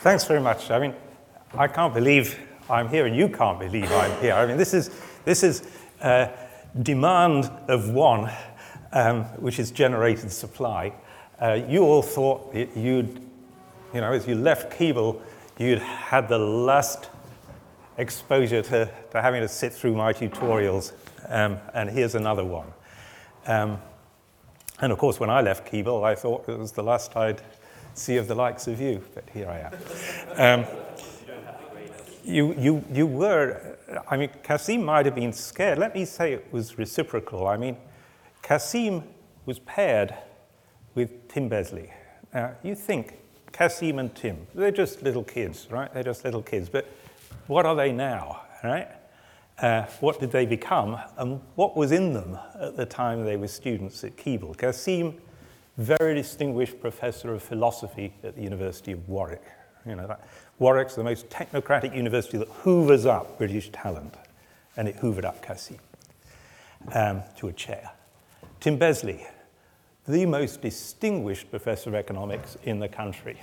Thanks very much. I mean, I can't believe I'm here, and you can't believe I'm here. I mean, this is, this is uh, demand of one, um, which is generated supply. Uh, you all thought you'd, you know, as you left Keble, you'd had the last exposure to, to having to sit through my tutorials, um, and here's another one. Um, and of course, when I left Keble, I thought it was the last I'd of the likes of you, but here I am. Um, you, you, you were, I mean, Quassim might have been scared. Let me say it was reciprocal. I mean, Quassim was paired with Tim Besley. Now, you think Quassim and Tim, they're just little kids, right? They're just little kids. But what are they now, right? Uh, what did they become, and what was in them at the time they were students at Keble? Quassim very distinguished professor of philosophy at the University of Warwick. You know, that, Warwick's the most technocratic university that hoovers up British talent, and it hoovered up Cassie um, to a chair. Tim Besley, the most distinguished professor of economics in the country.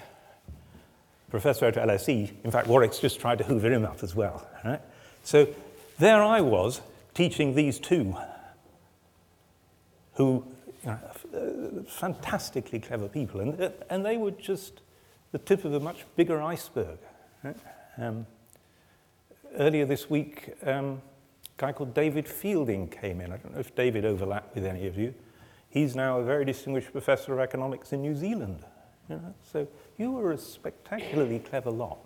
Professor at LSE, in fact, Warwick's just tried to hoover him up as well. Right? So there I was teaching these two who uh, fantastically clever people, and, uh, and they were just the tip of a much bigger iceberg. Um, earlier this week, um, a guy called David Fielding came in. I don't know if David overlapped with any of you. He's now a very distinguished professor of economics in New Zealand. You know? So you were a spectacularly clever lot.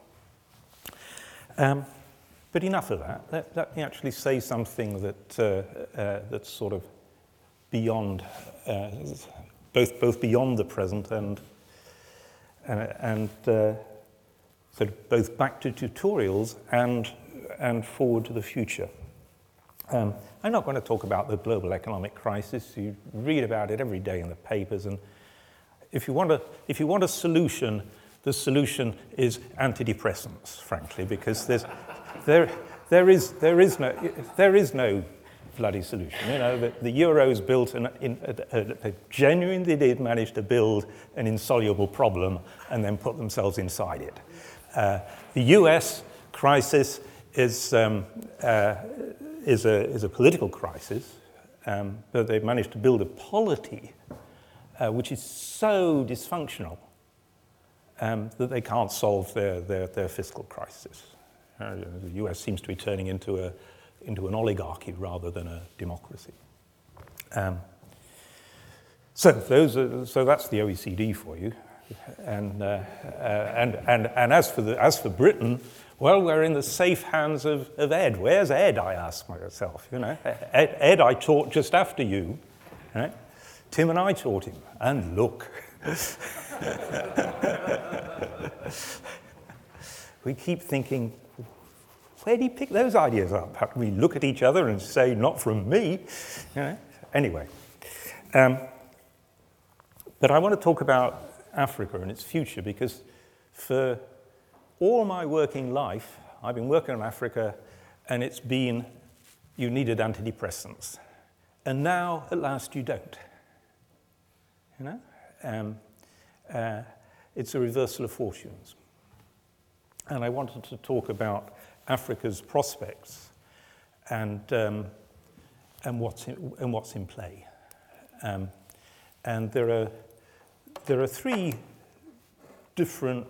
Um, but enough of that. Let, let, me actually say something that, uh, uh, that's sort of beyond, uh, both, both beyond the present and, and, and uh, of both back to tutorials and, and forward to the future. Um, I'm not going to talk about the global economic crisis. You read about it every day in the papers. And if you want a, if you want a solution, the solution is antidepressants, frankly, because there's, there, there, is, there, is no, there is no bloody solution. You know, the, the Euros built an, in, a, a, genuinely did manage to build an insoluble problem and then put themselves inside it. Uh, the US crisis is, um, uh, is, a, is a political crisis, um, but they've managed to build a polity uh, which is so dysfunctional um, that they can't solve their, their, their fiscal crisis. Uh, the US seems to be turning into a, into an oligarchy rather than a democracy. Um, so, those are, so that's the OECD for you. And, uh, uh, and, and, and as, for the, as for Britain, well, we're in the safe hands of, of Ed. Where's Ed, I ask myself. You know, Ed, Ed I taught just after you. Right? Tim and I taught him. And look. we keep thinking, where do you pick those ideas up? We look at each other and say, not from me. You know? Anyway. Um, but I want to talk about Africa and its future because for all my working life, I've been working on Africa and it's been you needed antidepressants. And now, at last, you don't. You know? Um, uh, it's a reversal of fortunes. And I wanted to talk about Africa's prospects and, um, and, what's, in, and what's in play. Um, and there are, there are three different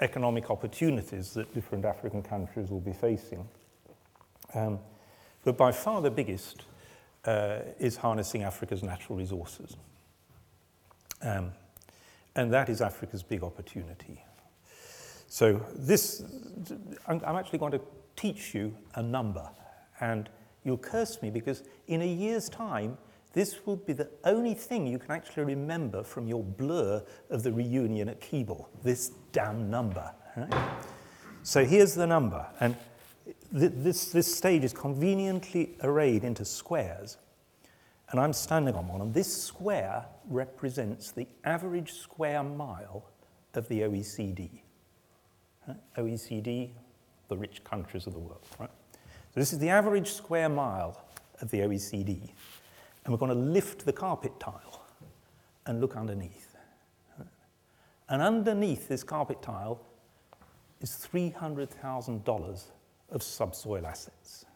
economic opportunities that different African countries will be facing. Um, but by far the biggest uh, is harnessing Africa's natural resources. Um, and that is Africa's big opportunity. So this, I'm, actually going to teach you a number, and you'll curse me because in a year's time, this will be the only thing you can actually remember from your blur of the reunion at Keble, this damn number. Right? So here's the number, and th this, this stage is conveniently arrayed into squares, and I'm standing on one, and this square represents the average square mile of the OECD. OECD, the rich countries of the world, right? So this is the average square mile of the OECD. And we're going to lift the carpet tile and look underneath. And underneath this carpet tile, is $300,000 of subsoil assets.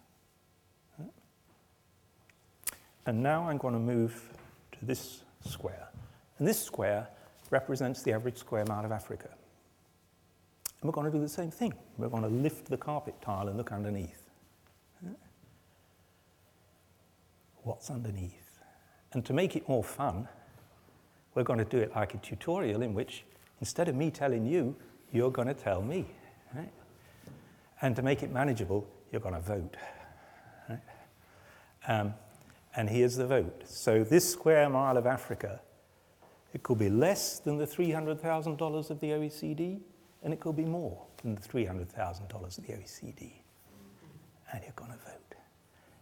And now I'm going to move to this square. And this square represents the average square mile of Africa. And we're going to do the same thing. We're going to lift the carpet tile and look underneath. What's underneath? And to make it more fun, we're going to do it like a tutorial in which instead of me telling you, you're going to tell me. Right? And to make it manageable, you're going to vote. Right? Um, and here's the vote. So this square mile of Africa, it could be less than the $300,000 of the OECD, and it could be more than the $300,000 of the OECD. And you're going to vote.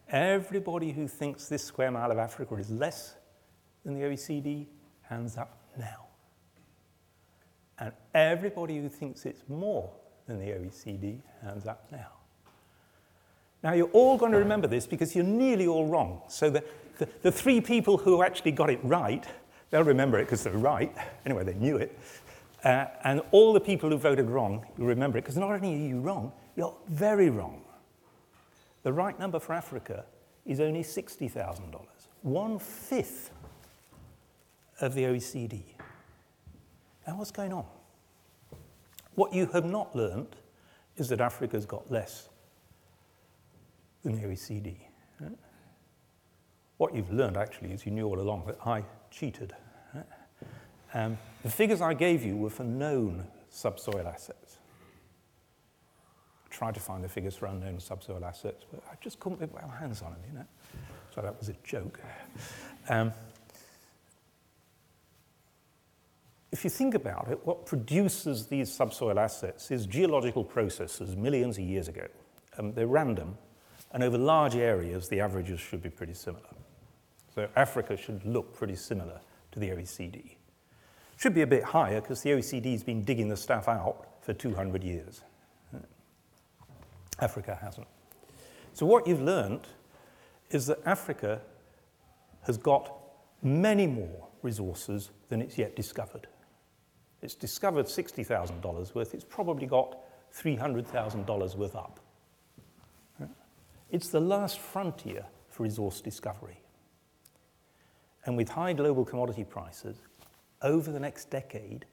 Everybody who thinks this square mile of Africa is less than the OECD, hands up now. And everybody who thinks it's more than the OECD, hands up now. Now, you're all going to remember this because you're nearly all wrong. So, the, the, the three people who actually got it right, they'll remember it because they're right. Anyway, they knew it. Uh, and all the people who voted wrong, you remember it because not only are you wrong, you're very wrong. The right number for Africa is only $60,000, one fifth of the OECD. Now, what's going on? What you have not learnt is that Africa's got less than the OECD. Right? What you've learned actually is you knew all along that I cheated. Right? Um, the figures I gave you were for known subsoil assets. I tried to find the figures for unknown subsoil assets, but I just couldn't put my hands on them, you know. So that was a joke. Um, if you think about it, what produces these subsoil assets is geological processes millions of years ago. Um, they're random, and over large areas, the averages should be pretty similar. So Africa should look pretty similar to the OECD. Should be a bit higher because the OECD's been digging the stuff out for 200 years. Africa hasn't. So what you've learned is that Africa has got many more resources than it's yet discovered. It's discovered $60,000 worth, it's probably got $300,000 worth up. It's the last frontier for resource discovery. And with high global commodity prices, over the next decade,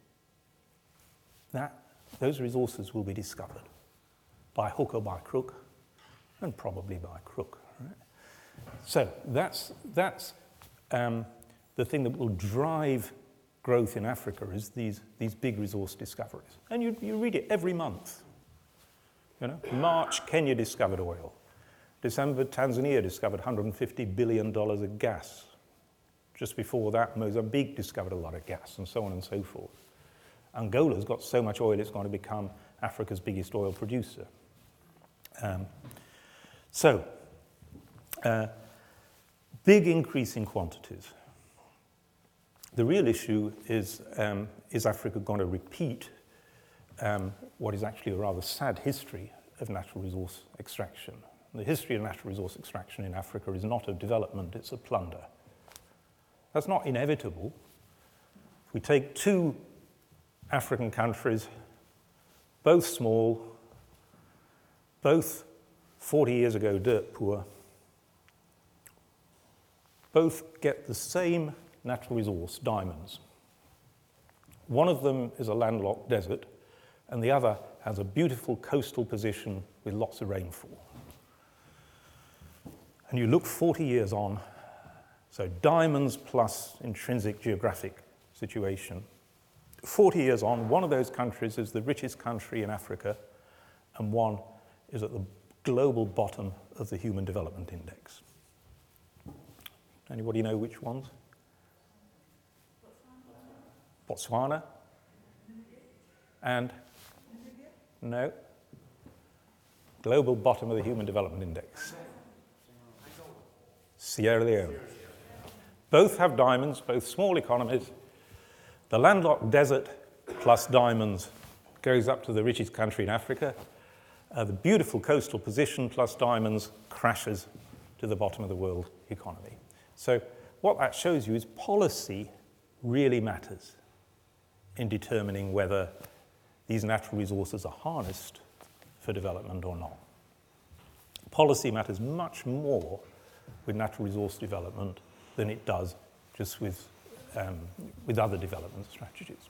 that, those resources will be discovered by hook or by crook, and probably by crook. Right? So that's, that's um, the thing that will drive growth in Africa is these, these big resource discoveries. And you, you read it every month. You know, March, Kenya discovered oil. December, Tanzania discovered $150 billion of gas. Just before that, Mozambique discovered a lot of gas, and so on and so forth. Angola's got so much oil, it's going to become Africa's biggest oil producer. Um, so, uh, big increase in quantities. The real issue is, um, is Africa going to repeat um, what is actually a rather sad history of natural resource extraction? The history of natural resource extraction in Africa is not of development, it's of plunder. That's not inevitable. If we take two African countries, both small, both 40 years ago dirt poor, both get the same natural resource, diamonds. One of them is a landlocked desert, and the other has a beautiful coastal position with lots of rainfall. And you look 40 years on, so diamonds plus intrinsic geographic situation. 40 years on, one of those countries is the richest country in Africa, and one is at the global bottom of the Human Development Index. Anybody know which ones? Botswana? And? No. Global bottom of the Human Development Index. Sierra Leone. Both have diamonds, both small economies. The landlocked desert plus diamonds goes up to the richest country in Africa. Uh, the beautiful coastal position plus diamonds crashes to the bottom of the world economy. So, what that shows you is policy really matters in determining whether these natural resources are harnessed for development or not. Policy matters much more with natural resource development than it does just with, um, with other development strategies.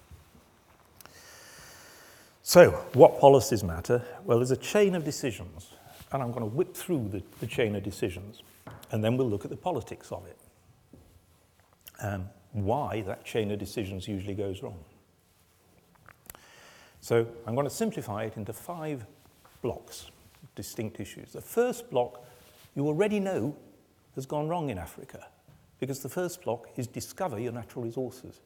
So, what policies matter? Well, there's a chain of decisions, and I'm going to whip through the, the chain of decisions, and then we'll look at the politics of it. Um, why that chain of decisions usually goes wrong. So, I'm going to simplify it into five blocks, distinct issues. The first block you already know has gone wrong in Africa because the first block is discover your natural resources.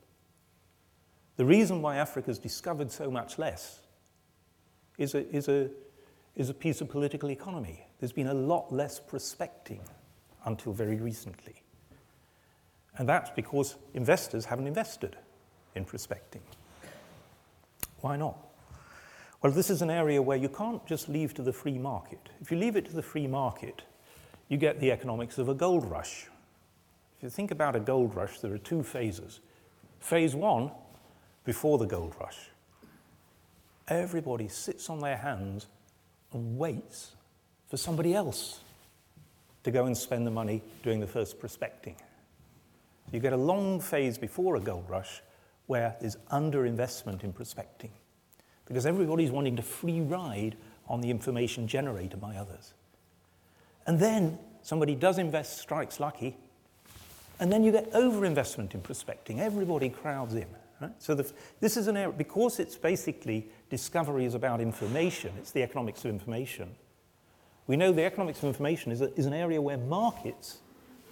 The reason why Africa's discovered so much less is a, is, a, is a piece of political economy. There's been a lot less prospecting until very recently. And that's because investors haven't invested in prospecting. Why not? Well, this is an area where you can't just leave to the free market. If you leave it to the free market, you get the economics of a gold rush. If you think about a gold rush, there are two phases. Phase one, before the gold rush, everybody sits on their hands and waits for somebody else to go and spend the money doing the first prospecting. You get a long phase before a gold rush where there's underinvestment in prospecting because everybody's wanting to free ride on the information generated by others. And then somebody does invest, strikes lucky, and then you get overinvestment in prospecting. Everybody crowds in. Right? So the, this is an area, because it's basically discovery is about information, it's the economics of information. We know the economics of information is, a, is an area where markets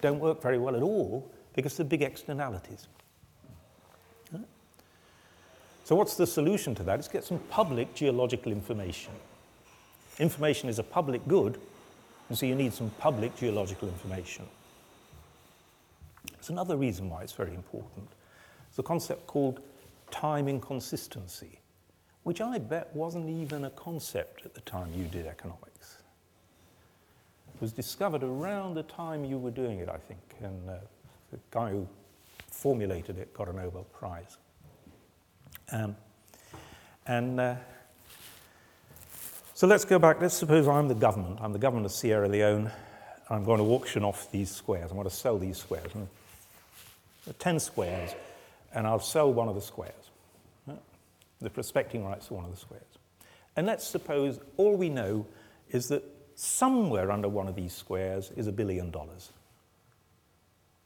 don't work very well at all because of big externalities. Right? So what's the solution to that? Is get some public geological information. Information is a public good, and so you need some public geological information. There's another reason why it's very important. It's a concept called time inconsistency, which I bet wasn't even a concept at the time you did economics. It was discovered around the time you were doing it, I think, and uh, the guy who formulated it got a Nobel Prize. Um, and uh, so let's go back. Let's suppose I'm the government. I'm the government of Sierra Leone. I'm going to auction off these squares. I'm going to sell these squares. Hmm. 10 squares, and I'll sell one of the squares. Hmm. The prospecting rights are one of the squares. And let's suppose all we know is that somewhere under one of these squares is a billion dollars.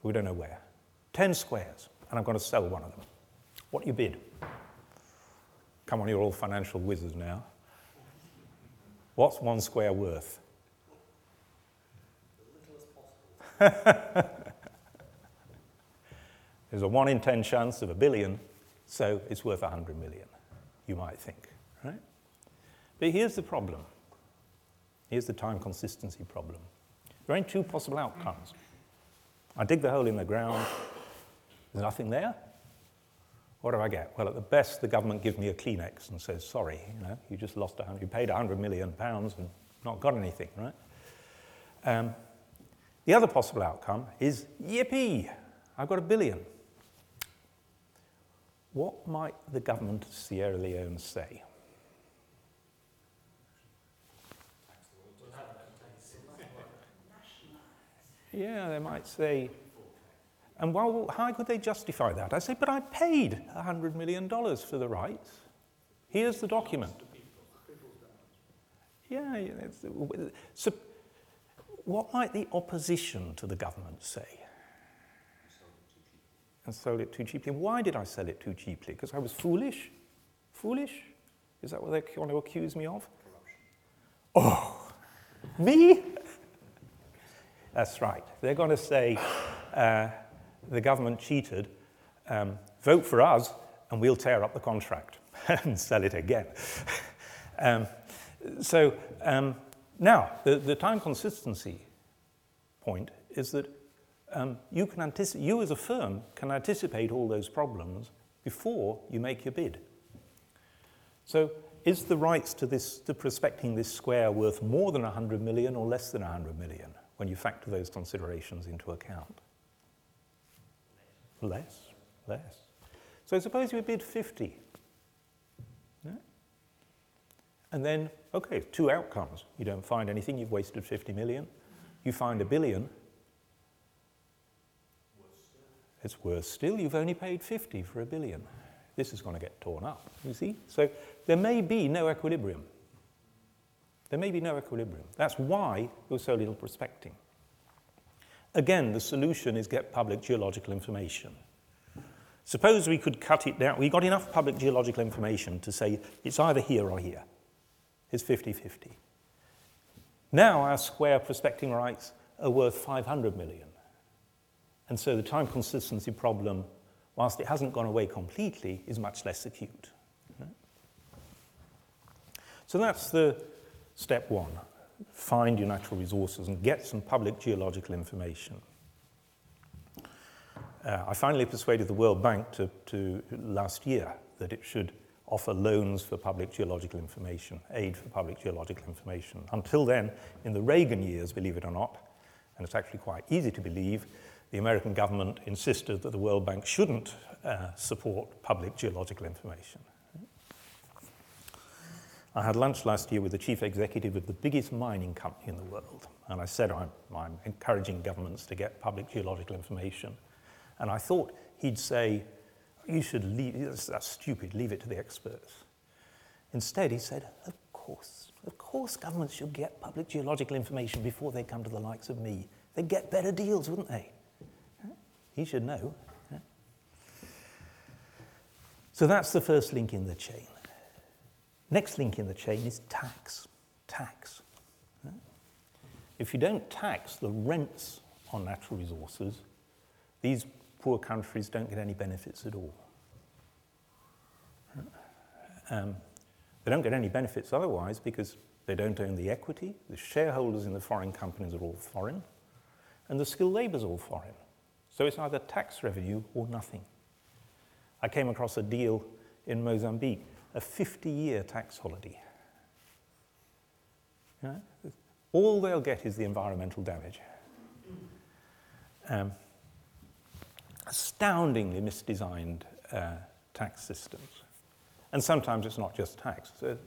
We don't know where. 10 squares, and I'm going to sell one of them. What do you bid? Come on, you're all financial wizards now. What's one square worth? There's a 1 in 10 chance of a billion, so it's worth 100 million, you might think, right? But here's the problem. Here's the time consistency problem. There are only two possible outcomes. I dig the hole in the ground, there's nothing there. What do I get? Well, at the best, the government gives me a Kleenex and says, sorry, you know, you just lost 100, you paid 100 million pounds and not got anything, right? Um, the other possible outcome is, yippee, I've got a billion. What might the government of Sierra Leone say? Yeah, they might say, and well, how could they justify that? I say, but I paid $100 million for the rights. Here's the document. Yeah, so what might the opposition to the government say? And sold it too cheaply. Why did I sell it too cheaply? Because I was foolish? Foolish? Is that what they want to accuse me of? Corruption. Oh, me? That's right. They're going to say, uh, the government cheated, um, vote for us and we'll tear up the contract and sell it again. um, so um, now, the, the, time consistency point is that um, you, can anticipate, you as a firm can anticipate all those problems before you make your bid. So is the rights to, this, to prospecting this square worth more than 100 million or less than 100 million when you factor those considerations into account? Less, less. So suppose you bid 50. Yeah? And then, okay, two outcomes. You don't find anything, you've wasted 50 million. You find a billion, it's worse still, you've only paid 50 for a billion. This is going to get torn up, you see? So there may be no equilibrium. There may be no equilibrium. That's why there was so little prospecting. Again, the solution is get public geological information. Suppose we could cut it down. We got enough public geological information to say it's either here or here. It's 50 50. Now our square prospecting rights are worth 500 million. And so the time consistency problem, whilst it hasn't gone away completely, is much less acute. So that's the step one find your natural resources and get some public geological information. Uh, I finally persuaded the World Bank to, to last year that it should offer loans for public geological information, aid for public geological information. Until then, in the Reagan years, believe it or not, and it's actually quite easy to believe, the American government insisted that the World Bank shouldn't uh, support public geological information. I had lunch last year with the chief executive of the biggest mining company in the world, and I said I'm, I'm encouraging governments to get public geological information. And I thought he'd say, you should leave, that's stupid, leave it to the experts. Instead, he said, of course, of course governments should get public geological information before they come to the likes of me. They'd get better deals, wouldn't they? He should know. So that's the first link in the chain. Next link in the chain is tax. Tax. If you don't tax the rents on natural resources, these poor countries don't get any benefits at all. Um, they don't get any benefits otherwise because they don't own the equity, the shareholders in the foreign companies are all foreign, and the skilled labour is all foreign. So it's either tax revenue or nothing. I came across a deal in Mozambique a 50 year tax holiday. You know, all they'll get is the environmental damage. Um, astoundingly misdesigned uh, tax systems. And sometimes it's not just tax. So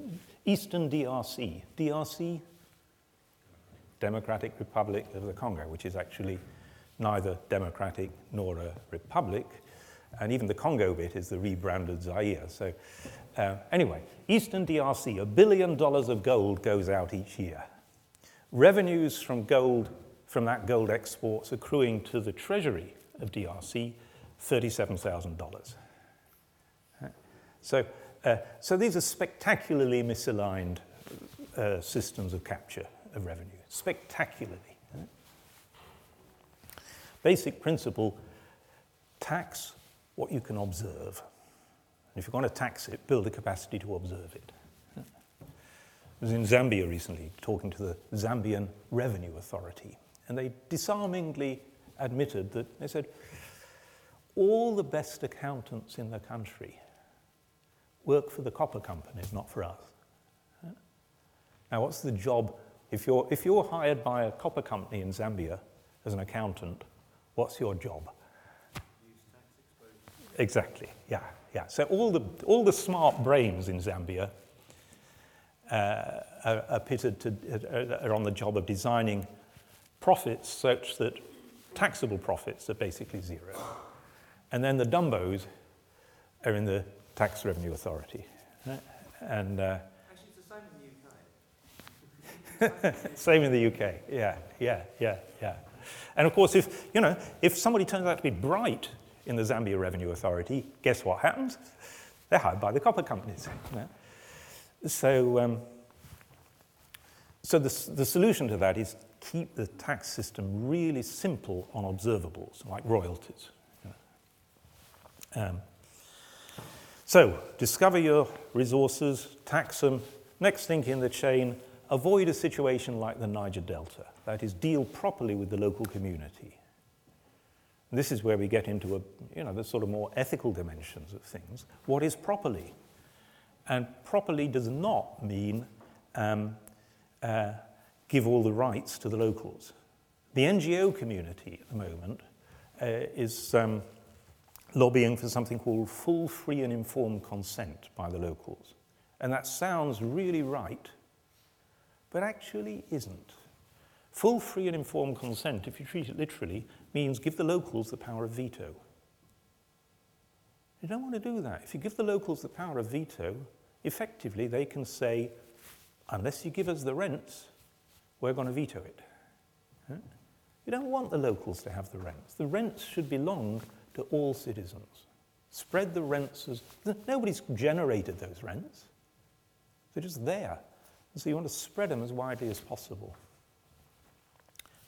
Eastern DRC, DRC, Democratic Republic of the Congo, which is actually neither democratic nor a republic, and even the Congo bit is the rebranded Zaire. So uh, anyway, Eastern DRC, a billion dollars of gold goes out each year. Revenues from gold, from that gold exports accruing to the treasury of DRC, $37,000. So, uh, so these are spectacularly misaligned uh, systems of capture of revenue, spectacularly. Basic principle, tax what you can observe. And if you're going to tax it, build a capacity to observe it. I was in Zambia recently talking to the Zambian Revenue Authority, and they disarmingly admitted that they said, all the best accountants in the country work for the copper companies, not for us. Now, what's the job? If you're, if you're hired by a copper company in Zambia as an accountant, what's your job? Exactly, yeah. Yeah, so all the, all the smart brains in Zambia uh, are, are, pitted to, are on the job of designing profits such that taxable profits are basically zero. And then the dumbos are in the tax revenue authority. And, uh, Actually, it's the same in the UK. same in the UK, yeah, yeah, yeah, yeah. And of course, if, you know, if somebody turns out to be bright in the Zambia Revenue Authority, guess what happens? They're hired by the copper companies. You know? So, um, so the, the solution to that is keep the tax system really simple on observables, like royalties. Um, so, discover your resources, tax them. Next thing in the chain, avoid a situation like the Niger Delta. That is, deal properly with the local community. This is where we get into a, you know, the sort of more ethical dimensions of things. What is properly? And properly does not mean um, uh, give all the rights to the locals. The NGO community at the moment uh, is um, lobbying for something called full, free, and informed consent by the locals. And that sounds really right, but actually isn't. Full, free, and informed consent, if you treat it literally, means give the locals the power of veto. You don't want to do that. If you give the locals the power of veto, effectively they can say, unless you give us the rents, we're going to veto it. You don't want the locals to have the rents. The rents should belong to all citizens. Spread the rents as nobody's generated those rents. They're just there. And so you want to spread them as widely as possible.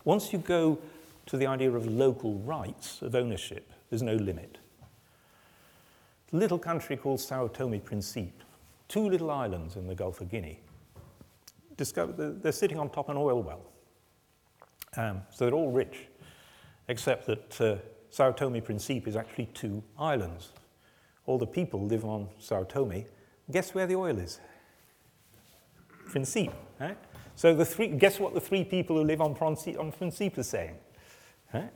Once you go to the idea of local rights of ownership, there's no limit. A little country called Sao Tome Principe, two little islands in the Gulf of Guinea, they're sitting on top of an oil well. Um, so they're all rich, except that uh, Sao Tome Principe is actually two islands. All the people live on Sao Tome. Guess where the oil is? Principe, right? So the three, guess what the three people who live on, Principe, on Principe are saying? Right?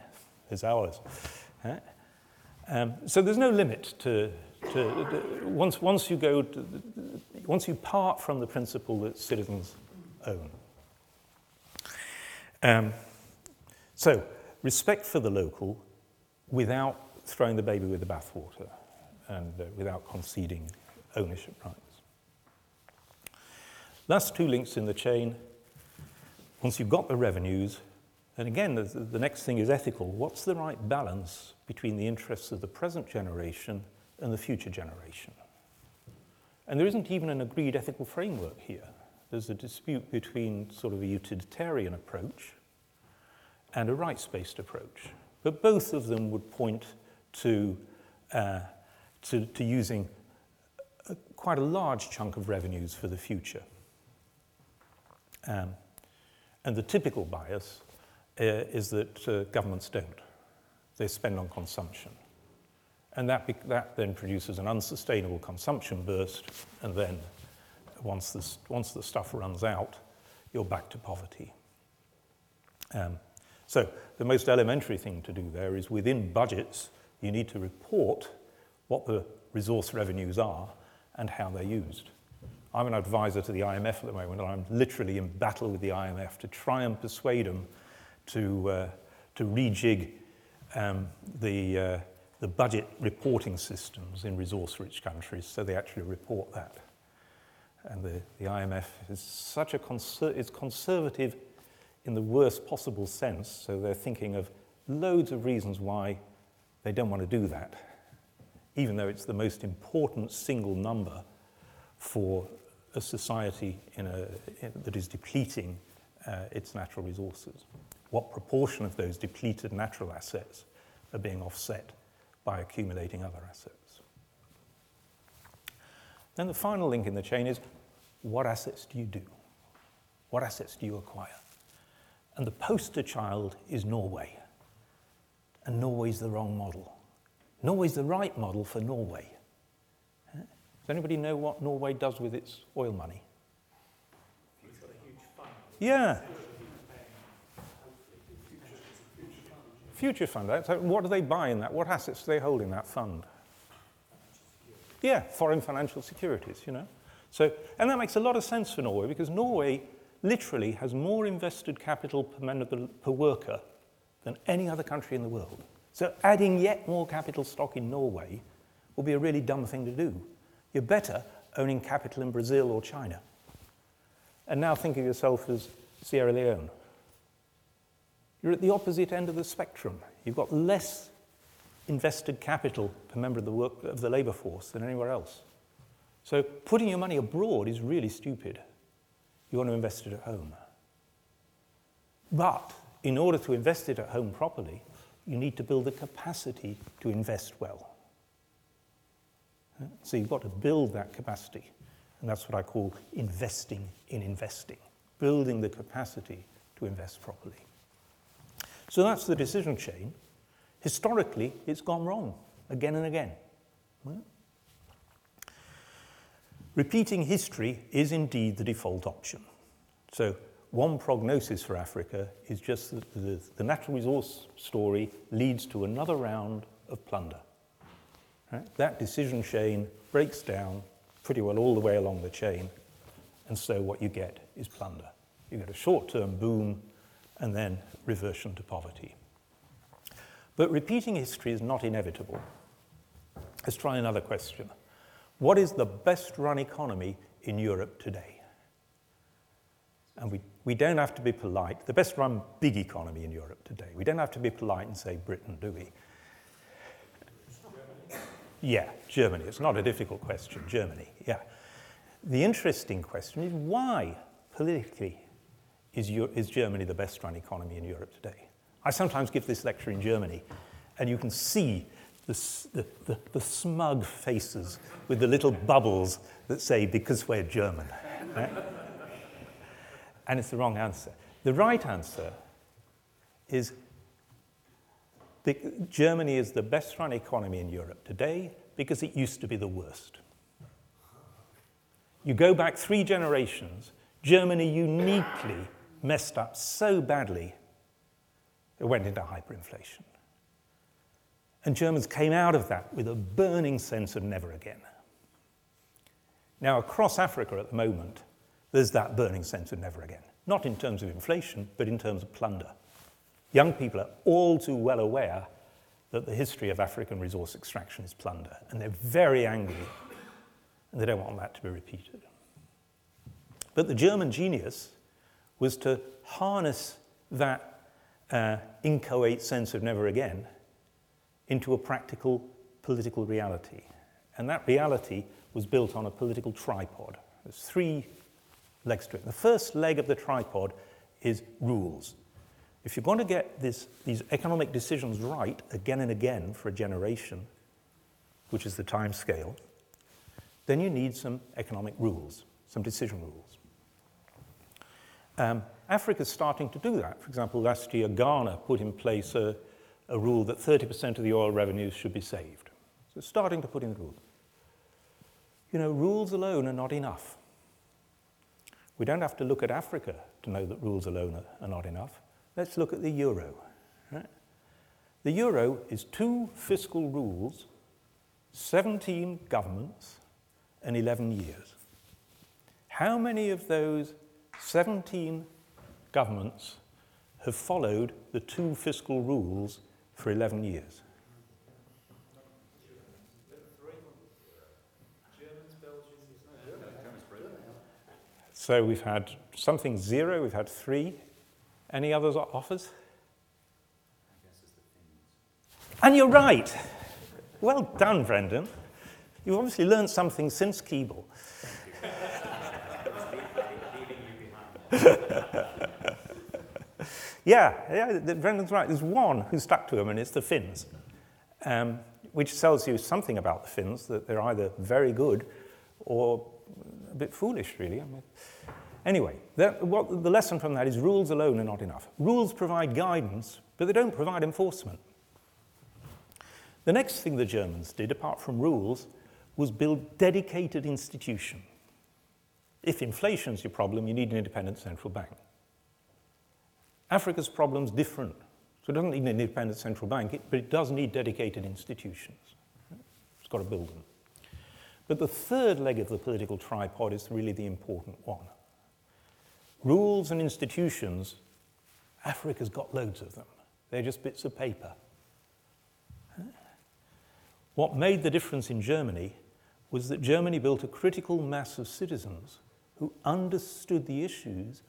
It's ours. Right? Um, so there's no limit to, to, to, once, once you go to, once you part from the principle that citizens own. Um, so respect for the local without throwing the baby with the bathwater and uh, without conceding ownership rights. Last two links in the chain. Once you've got the revenues, and again, the, the next thing is ethical. What's the right balance between the interests of the present generation and the future generation? And there isn't even an agreed ethical framework here. There's a dispute between sort of a utilitarian approach and a rights-based approach. But both of them would point to, uh, to, to, using a, quite a large chunk of revenues for the future. Um, and the typical bias uh, is that uh, governments don't. They spend on consumption. And that, that then produces an unsustainable consumption burst, and then once, this, once the stuff runs out, you're back to poverty. Um, so the most elementary thing to do there is within budgets, you need to report what the resource revenues are and how they're used. I'm an advisor to the IMF at the moment, and I'm literally in battle with the IMF to try and persuade them to, uh, to rejig um, the, uh, the budget reporting systems in resource-rich countries so they actually report that. And the, the IMF is such a conser- it's conservative in the worst possible sense, so they're thinking of loads of reasons why they don't want to do that, even though it's the most important single number for a society in a, in, that is depleting uh, its natural resources. What proportion of those depleted natural assets are being offset by accumulating other assets? Then the final link in the chain is what assets do you do? What assets do you acquire? And the poster child is Norway. And Norway's the wrong model. Norway's the right model for Norway. Does anybody know what Norway does with its oil money? Yeah. Future fund. So what do they buy in that? What assets do they hold in that fund? Yeah, foreign financial securities, you know. So, and that makes a lot of sense for Norway because Norway literally has more invested capital per, per worker than any other country in the world. So adding yet more capital stock in Norway will be a really dumb thing to do. You're better owning capital in Brazil or China. And now think of yourself as Sierra Leone. You're at the opposite end of the spectrum. You've got less invested capital per member of the, work, of the labour force than anywhere else. So putting your money abroad is really stupid. You want to invest it at home. But in order to invest it at home properly, you need to build the capacity to invest well. So you've got to build that capacity. And that's what I call investing in investing, building the capacity to invest properly. So that's the decision chain. Historically, it's gone wrong again and again. Repeating history is indeed the default option. So one prognosis for Africa is just that the, the natural resource story leads to another round of plunder. Right? That decision chain breaks down pretty well all the way along the chain. And so what you get is plunder. You get a short term boom and then reversion to poverty. But repeating history is not inevitable. Let's try another question. What is the best run economy in Europe today? And we, we don't have to be polite. The best run big economy in Europe today. We don't have to be polite and say Britain, do we? Yeah, Germany. It's not a difficult question. Germany, yeah. The interesting question is why, politically, is, is Germany the best run economy in Europe today? I sometimes give this lecture in Germany, and you can see the, the, the, the smug faces with the little bubbles that say, because we're German. Right? and it's the wrong answer. The right answer is Germany is the best run economy in Europe today because it used to be the worst. You go back three generations, Germany uniquely messed up so badly it went into hyperinflation. And Germans came out of that with a burning sense of never again. Now, across Africa at the moment, there's that burning sense of never again. Not in terms of inflation, but in terms of plunder. Young people are all too well aware that the history of African resource extraction is plunder, and they're very angry, and they don't want that to be repeated. But the German genius was to harness that uh, inchoate sense of never again into a practical political reality. And that reality was built on a political tripod. There's three legs to it. The first leg of the tripod is rules. If you're going to get this, these economic decisions right again and again for a generation, which is the time scale, then you need some economic rules, some decision rules. Um, Africa's starting to do that. For example, last year, Ghana put in place a, a rule that 30% of the oil revenues should be saved. So starting to put in the rules. You know, rules alone are not enough. We don't have to look at Africa to know that rules alone are, are not enough. Let's look at the euro. Right? The euro is two fiscal rules, 17 governments, and 11 years. How many of those 17 governments have followed the two fiscal rules for 11 years? So we've had something zero, we've had three. Any others offers? And you're right. Well done, Brendan. You've obviously learned something since Keble. yeah, yeah, Brendan's right. There's one who stuck to him, and it's the Finns, um, which tells you something about the Finns that they're either very good or a bit foolish, really. I mean, anyway, what, the lesson from that is rules alone are not enough. Rules provide guidance, but they don't provide enforcement. The next thing the Germans did, apart from rules, was build dedicated institutions. If inflation's your problem, you need an independent central bank. Africa's problem's different. So it doesn't need an independent central bank, but it does need dedicated institutions. It's got to build them. But the third leg of the political tripod is really the important one. Rules and institutions, Africa's got loads of them. They're just bits of paper. What made the difference in Germany was that Germany built a critical mass of citizens who understood the issues,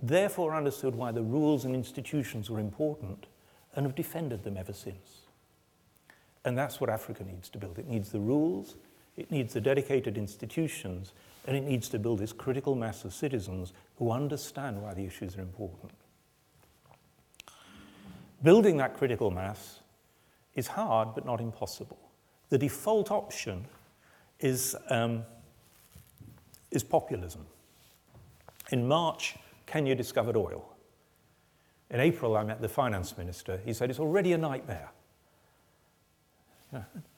therefore understood why the rules and institutions were important, and have defended them ever since. And that's what Africa needs to build. It needs the rules, it needs the dedicated institutions, and it needs to build this critical mass of citizens who understand why the issues are important. Building that critical mass is hard but not impossible. The default option is, um, is populism. In March, Kenya discovered oil. In April, I met the finance minister. He said it's already a nightmare.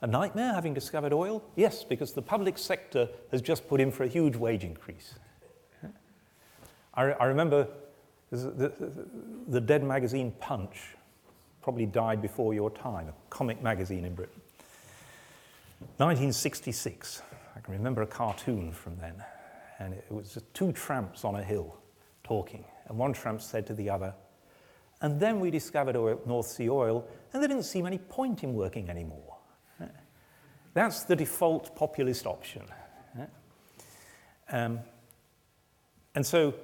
A nightmare having discovered oil? Yes, because the public sector has just put in for a huge wage increase. I, I remember the, the, dead magazine Punch probably died before your time, a comic magazine in Britain. 1966. I can remember a cartoon from then, and it was two tramps on a hill talking, and one tramp said to the other, and then we discovered oil, North Sea oil, and there didn't seem any point in working anymore. That's the default populist option. Um, and so,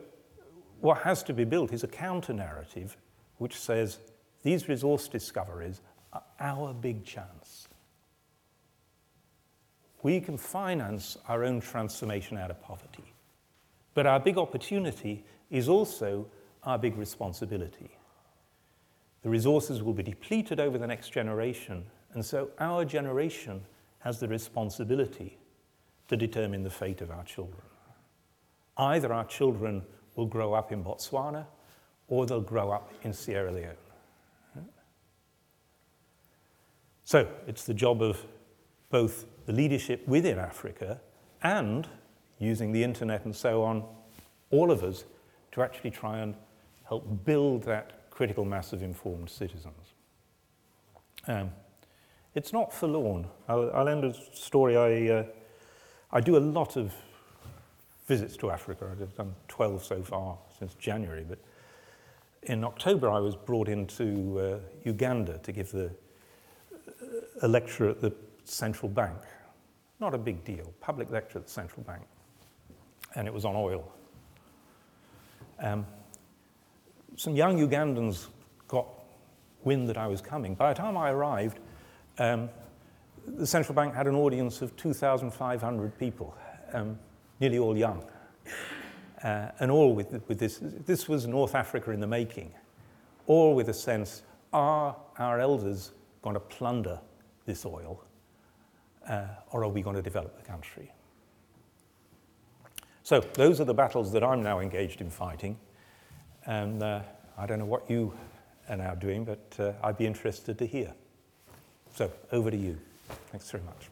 what has to be built is a counter narrative which says these resource discoveries are our big chance. We can finance our own transformation out of poverty. But our big opportunity is also our big responsibility. The resources will be depleted over the next generation, and so our generation has the responsibility to determine the fate of our children. Either our children will grow up in Botswana or they'll grow up in Sierra Leone. So it's the job of both the leadership within Africa and using the internet and so on, all of us, to actually try and help build that critical mass of informed citizens. Um, it's not forlorn. I'll, I'll end a story. I, uh, I do a lot of visits to Africa. I've done 12 so far since January, but in October I was brought into uh, Uganda to give the, a lecture at the central bank. Not a big deal, public lecture at the central bank. And it was on oil. Um, some young Ugandans got wind that I was coming. By the time I arrived, um, the central bank had an audience of 2,500 people, um, nearly all young. Uh, and all with, with this, this was North Africa in the making, all with a sense, are our elders going to plunder this oil, uh, or are we going to develop the country? So those are the battles that I'm now engaged in fighting, and uh, I don't know what you are now doing, but uh, I'd be interested to hear. So over to you. Thanks very much.